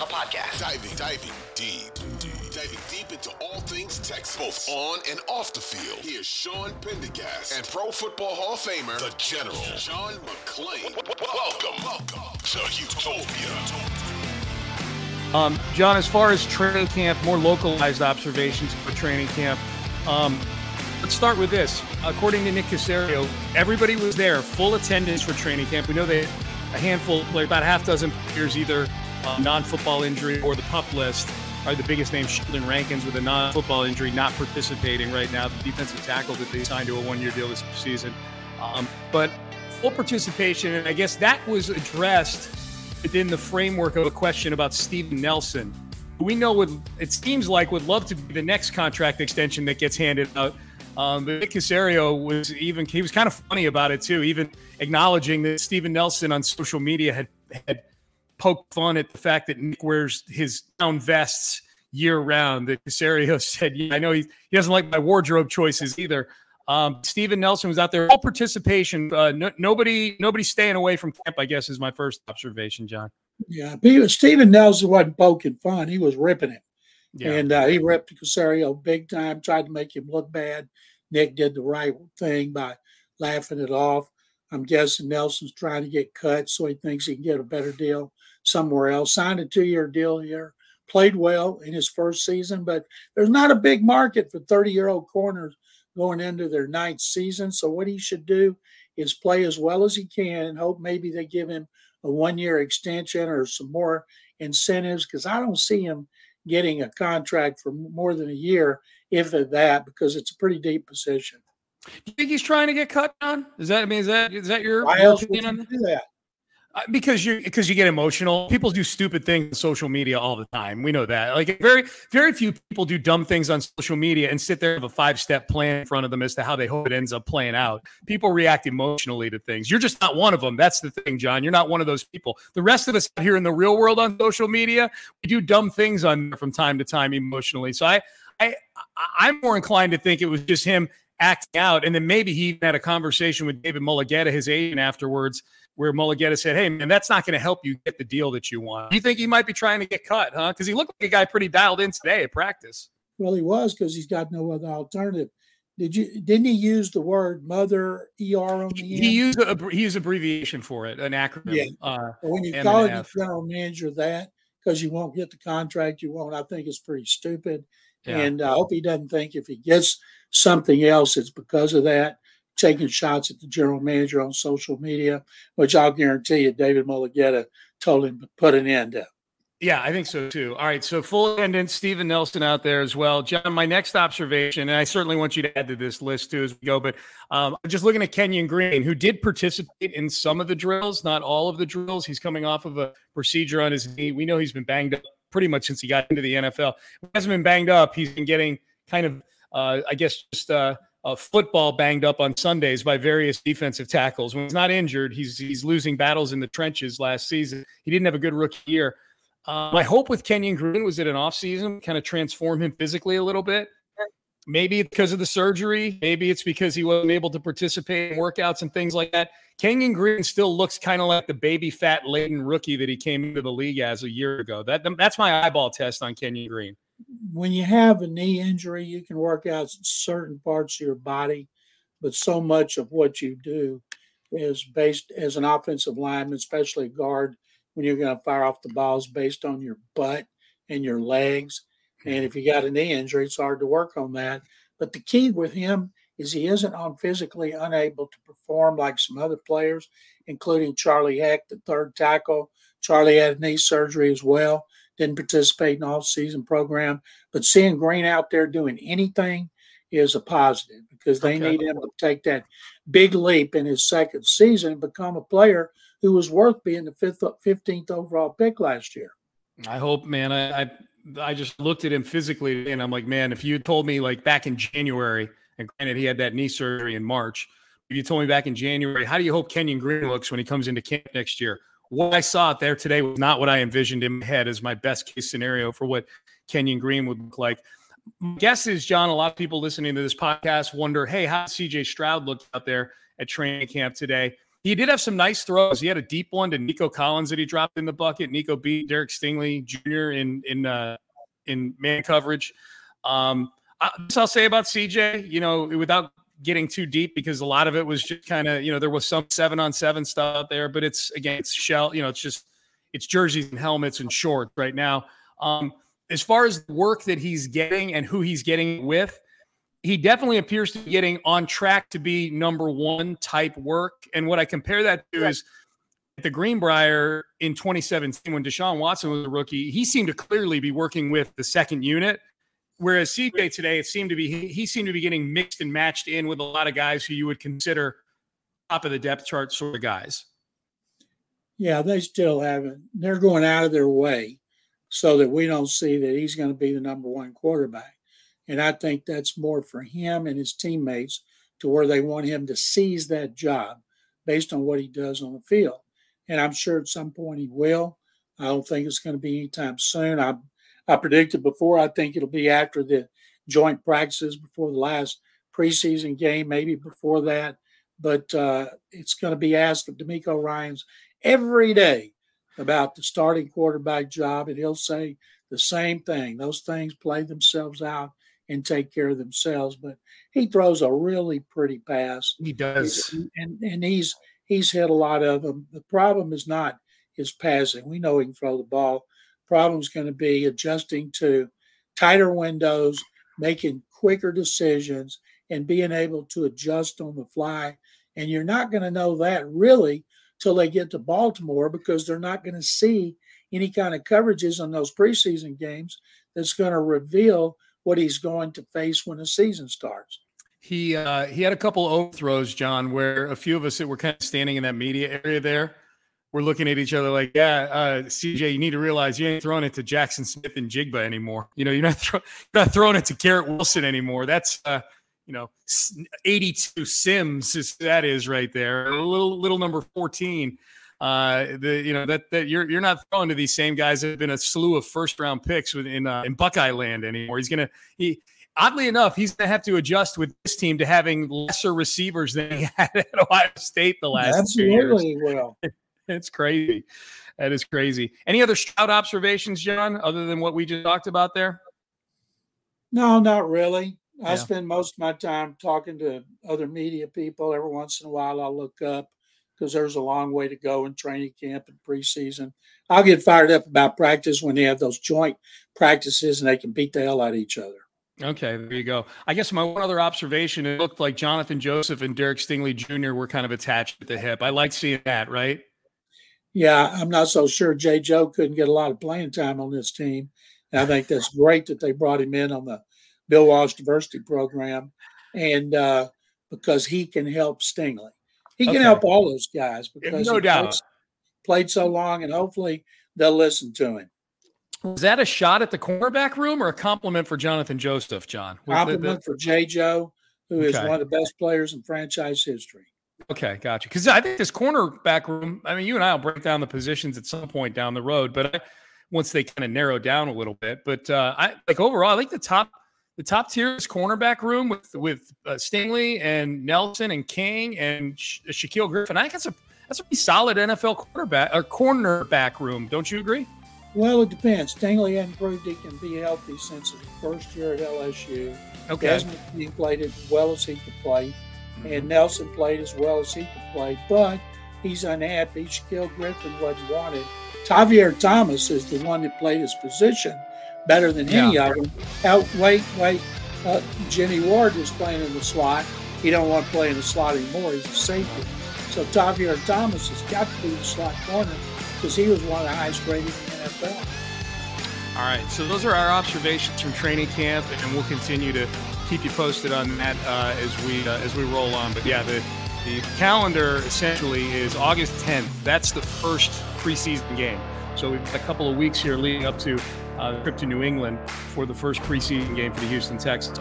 a podcast. Diving, diving deep, deep, diving deep into all things Texas, both on and off the field. Here's Sean Pendergast and Pro Football Hall of Famer, the General John McClain. Welcome, welcome to Utopia. Um, John, as far as training camp, more localized observations for training camp. Um, let's start with this. According to Nick Caserio, everybody was there, full attendance for training camp. We know that a handful, like about a half dozen players, either uh, non-football injury or the pup list, are the biggest name. Sheldon Rankins with a non-football injury, not participating right now. The defensive tackle that they signed to a one-year deal this season, um, but full participation, and I guess that was addressed within the framework of a question about Steven Nelson. We know what it seems like would love to be the next contract extension that gets handed out. Um, but Nick Caserio was even he was kind of funny about it too, even acknowledging that Steven Nelson on social media had had poked fun at the fact that Nick wears his down vests year round. That Caserio said, "Yeah, I know he he doesn't like my wardrobe choices either." Um, Steven Nelson was out there, all participation. Uh, no, nobody, nobody staying away from camp. I guess is my first observation, John. Yeah, Steven Nelson wasn't poking fun; he was ripping it, yeah. and uh, he ripped Caserio big time. Tried to make him look bad. Nick did the right thing by laughing it off. I'm guessing Nelson's trying to get cut, so he thinks he can get a better deal somewhere else. Signed a two-year deal here. Played well in his first season, but there's not a big market for 30-year-old corners going into their ninth season. So what he should do is play as well as he can and hope maybe they give him a one year extension or some more incentives because I don't see him getting a contract for more than a year, if at that, because it's a pretty deep position. Do you think he's trying to get cut on? Is that I mean is that is that your, Why else opinion would you on that? do that? Uh, because you because you get emotional. People do stupid things on social media all the time. We know that. Like very very few people do dumb things on social media and sit there with a five step plan in front of them as to how they hope it ends up playing out. People react emotionally to things. You're just not one of them. That's the thing, John. You're not one of those people. The rest of us out here in the real world on social media, we do dumb things on from time to time emotionally. So I I I'm more inclined to think it was just him acting out, and then maybe he even had a conversation with David Mulugheta, his agent, afterwards where Mulugheta said, "Hey, man, that's not going to help you get the deal that you want." You think he might be trying to get cut, huh? Because he looked like a guy pretty dialed in today at practice. Well, he was because he's got no other alternative. Did you? Didn't he use the word mother er on the He used a he used abbreviation for it, an acronym. Yeah. Uh, when you call the general manager that because you won't get the contract you want, I think it's pretty stupid. Yeah. And I hope he doesn't think if he gets something else, it's because of that taking shots at the general manager on social media, which I'll guarantee you David Mulugheta told him to put an end to. Yeah, I think so too. All right, so full attendance, Steven Nelson out there as well. John, my next observation, and I certainly want you to add to this list too as we go, but um, just looking at Kenyon Green, who did participate in some of the drills, not all of the drills. He's coming off of a procedure on his knee. We know he's been banged up pretty much since he got into the NFL. He hasn't been banged up. He's been getting kind of, uh, I guess, just uh, uh, football banged up on Sundays by various defensive tackles. When he's not injured, he's he's losing battles in the trenches last season. He didn't have a good rookie year. Uh, my hope with Kenyon Green was that an offseason kind of transform him physically a little bit. Maybe because of the surgery. Maybe it's because he wasn't able to participate in workouts and things like that. Kenyon Green still looks kind of like the baby fat laden rookie that he came into the league as a year ago. That that's my eyeball test on Kenyon Green when you have a knee injury, you can work out certain parts of your body, but so much of what you do is based as an offensive lineman, especially guard, when you're going to fire off the balls based on your butt and your legs. And if you got a knee injury, it's hard to work on that. But the key with him is he isn't on physically unable to perform like some other players, including Charlie Heck, the third tackle. Charlie had knee surgery as well didn't participate in all season program. But seeing Green out there doing anything is a positive because they okay. need him to take that big leap in his second season and become a player who was worth being the fifth, 15th overall pick last year. I hope, man. I, I, I just looked at him physically and I'm like, man, if you told me like back in January, and granted he had that knee surgery in March, if you told me back in January, how do you hope Kenyon Green looks when he comes into camp next year? what I saw out there today was not what I envisioned in my head as my best case scenario for what Kenyon Green would look like. My guess is, John, a lot of people listening to this podcast wonder, hey, how CJ Stroud looked out there at training camp today? He did have some nice throws. He had a deep one to Nico Collins that he dropped in the bucket. Nico beat Derek Stingley Jr. in in uh, in man coverage. Um, I, this I'll say about CJ. You know, without getting too deep, because a lot of it was just kind of you know there was some seven on seven stuff out there, but it's again it's shell. You know, it's just it's jerseys and helmets and shorts right now. Um, as far as work that he's getting and who he's getting with, he definitely appears to be getting on track to be number one type work. And what I compare that to is at the Greenbrier in 2017 when Deshaun Watson was a rookie, he seemed to clearly be working with the second unit. Whereas CJ today, it seemed to be he, he seemed to be getting mixed and matched in with a lot of guys who you would consider top of the depth chart sort of guys. Yeah, they still haven't. They're going out of their way so that we don't see that he's going to be the number one quarterback. And I think that's more for him and his teammates to where they want him to seize that job based on what he does on the field. And I'm sure at some point he will. I don't think it's going to be anytime soon. I I predicted before. I think it'll be after the joint practices before the last preseason game, maybe before that. But uh, it's going to be asked of DeMeco Ryans every day about the starting quarterback job, and he'll say the same thing. Those things play themselves out and take care of themselves. But he throws a really pretty pass. He does, and and he's he's hit a lot of them. The problem is not his passing. We know he can throw the ball. Problem is going to be adjusting to tighter windows, making quicker decisions, and being able to adjust on the fly. And you're not going to know that really till they get to Baltimore because they're not going to see any kind of coverages on those preseason games that's going to reveal what he's going to face when the season starts. He uh, he had a couple of overthrows, John, where a few of us that were kind of standing in that media area there we're looking at each other like, yeah, uh, CJ, you need to realize you ain't throwing it to Jaxon Smith-Njigba anymore. You know, you're not, throw, you're not throwing it to Garrett Wilson anymore. That's, uh, you know, 82 Sims is that is right there. A little little number 14. Uh, the you know that that you're you're not throwing to these same guys that have been a slew of first round picks in uh, in Buckeye land anymore. He's gonna he oddly enough he's gonna have to adjust with this team to having lesser receivers than he had at Ohio State the last absolutely well. it's crazy. That is crazy. Any other scout observations, John, other than what we just talked about there? No, not really. I spend most of my time talking to other media people. Every once in a while, I'll look up because there's a long way to go in training camp and preseason. I'll get fired up about practice when they have those joint practices and they can beat the hell out of each other. Okay, there you go. I guess my one other observation, it looked like Johnathan Joseph and Derek Stingley Jr. were kind of attached at the hip. I like seeing that, right? Yeah, I'm not so sure Jay Joe couldn't get a lot of playing time on this team. And I think that's great that they brought him in on the Bill Walsh Diversity Program, and uh, because he can help Stingley, he can help all those guys because no doubt played, played so long, and hopefully they'll listen to him. Was that a shot at the cornerback room or a compliment for Johnathan Joseph, John? Was compliment the, the... for Jay Joe, who is okay. one of the best players in franchise history. Okay, gotcha. Because I think this cornerback room. I mean, you and I will break down the positions at some point down the road, but I, once they kind of narrow down a little bit. But uh, I like overall, I think the top the top tier is cornerback room with with uh, Stingley and Nelson and King and Sha- Shaquill Griffin. I think that's a that's a pretty solid NFL quarterback or cornerback room. Don't you agree? Well, it depends. Stingley proved he can be healthy since his first year at LSU. Okay. Desmond he played as well as he could play, mm-hmm. and Nelson played as well as he could play, but he's unhappy. Shaquill Griffin wasn't wanted. Tavierre Thomas is the one that played his position better than any yeah. of them. Out, wait, wait. Uh, Jimmy Ward was playing in the slot. He don't want to play in the slot anymore. He's a safety. So Tavierre Thomas has got to be the slot corner because he was one of the highest rated in the NFL. All right, so those are our observations from training camp, and we'll continue to keep you posted on that uh, as we uh, as we roll on. But yeah, the the calendar essentially is August 10th. That's the first preseason game. So we've got a couple of weeks here leading up to uh, trip to New England for the first preseason game for the Houston Texans.